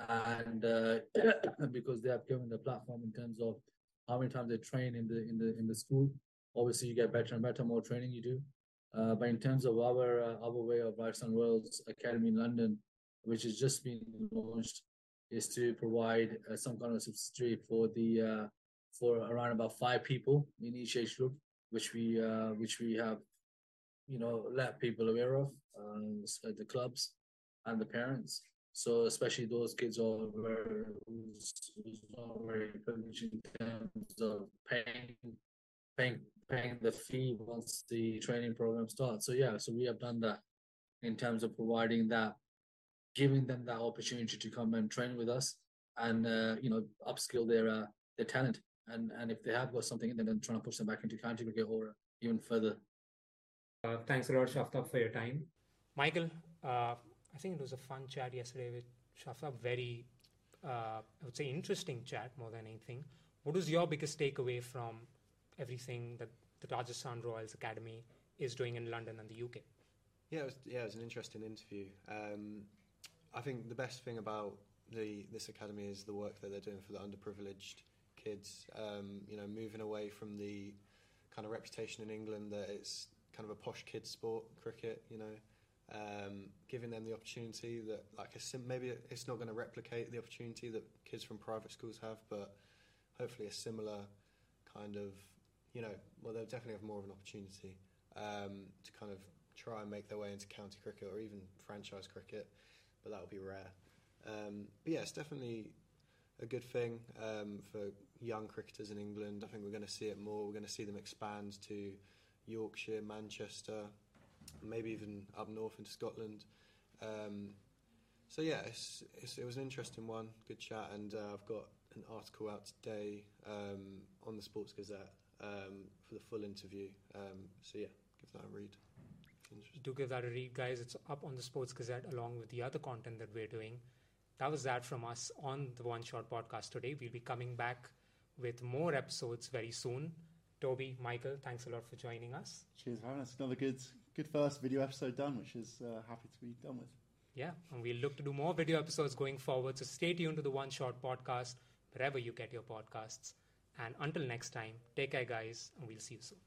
and uh, *coughs* because they have given the platform in terms of how many times they train in the in the in the school. Obviously, you get better and better, more training you do. Uh, but in terms of our uh, our way of Rajasthan Royals Academy in London, which has just been launched, is to provide uh, some kind of subsidiary for the uh, for around about five people in each age group, which we uh, which we have, you know, let people aware of um, the clubs and the parents. So especially those kids are very who's, who's not very privileged in terms of paying paying paying the fee once the training program starts. So yeah, so we have done that in terms of providing that, giving them that opportunity to come and train with us, and uh, you know upskill their uh, their talent. And and if they have got something, then then trying to push them back into county cricket or even further. Uh, thanks a lot, Shaftab, for your time. Michael, uh, I think it was a fun chat yesterday with Shaftab. Very, uh, I would say, interesting chat more than anything. What was your biggest takeaway from everything that the Rajasthan Royals Academy is doing in London and the UK. Yeah, it was, yeah, it was an interesting interview. Um, I think the best thing about the this academy is the work that they're doing for the underprivileged kids. Um, you know, moving away from the kind of reputation in England that it's kind of a posh kid sport, cricket. You know, um, giving them the opportunity that like a maybe it's not going to replicate the opportunity that kids from private schools have, but hopefully a similar kind of you know, well, they'll definitely have more of an opportunity um, to kind of try and make their way into county cricket or even franchise cricket, but that will be rare. Um, but yeah, it's definitely a good thing um, for young cricketers in England. I think we're going to see it more. We're going to see them expand to Yorkshire, Manchester, maybe even up north into Scotland. Um, so yeah, it's, it's, it was an interesting one, good chat, and uh, I've got an article out today um, on the Sports Gazette um, for the full interview. Um, so yeah, give that a read. Do give that a read, guys. It's up on the Sports Gazette along with the other content that we're doing. that was that from us on the One Short podcast today. We'll be coming back with more episodes very soon. Toby, Michael, thanks a lot for joining us. Cheers for having us. Another good, good first video episode done, which is uh, happy to be done with. Yeah, and we'll look to do more video episodes going forward. So stay tuned to the One Short podcast wherever you get your podcasts. And until next time, take care, guys, and we'll see you soon.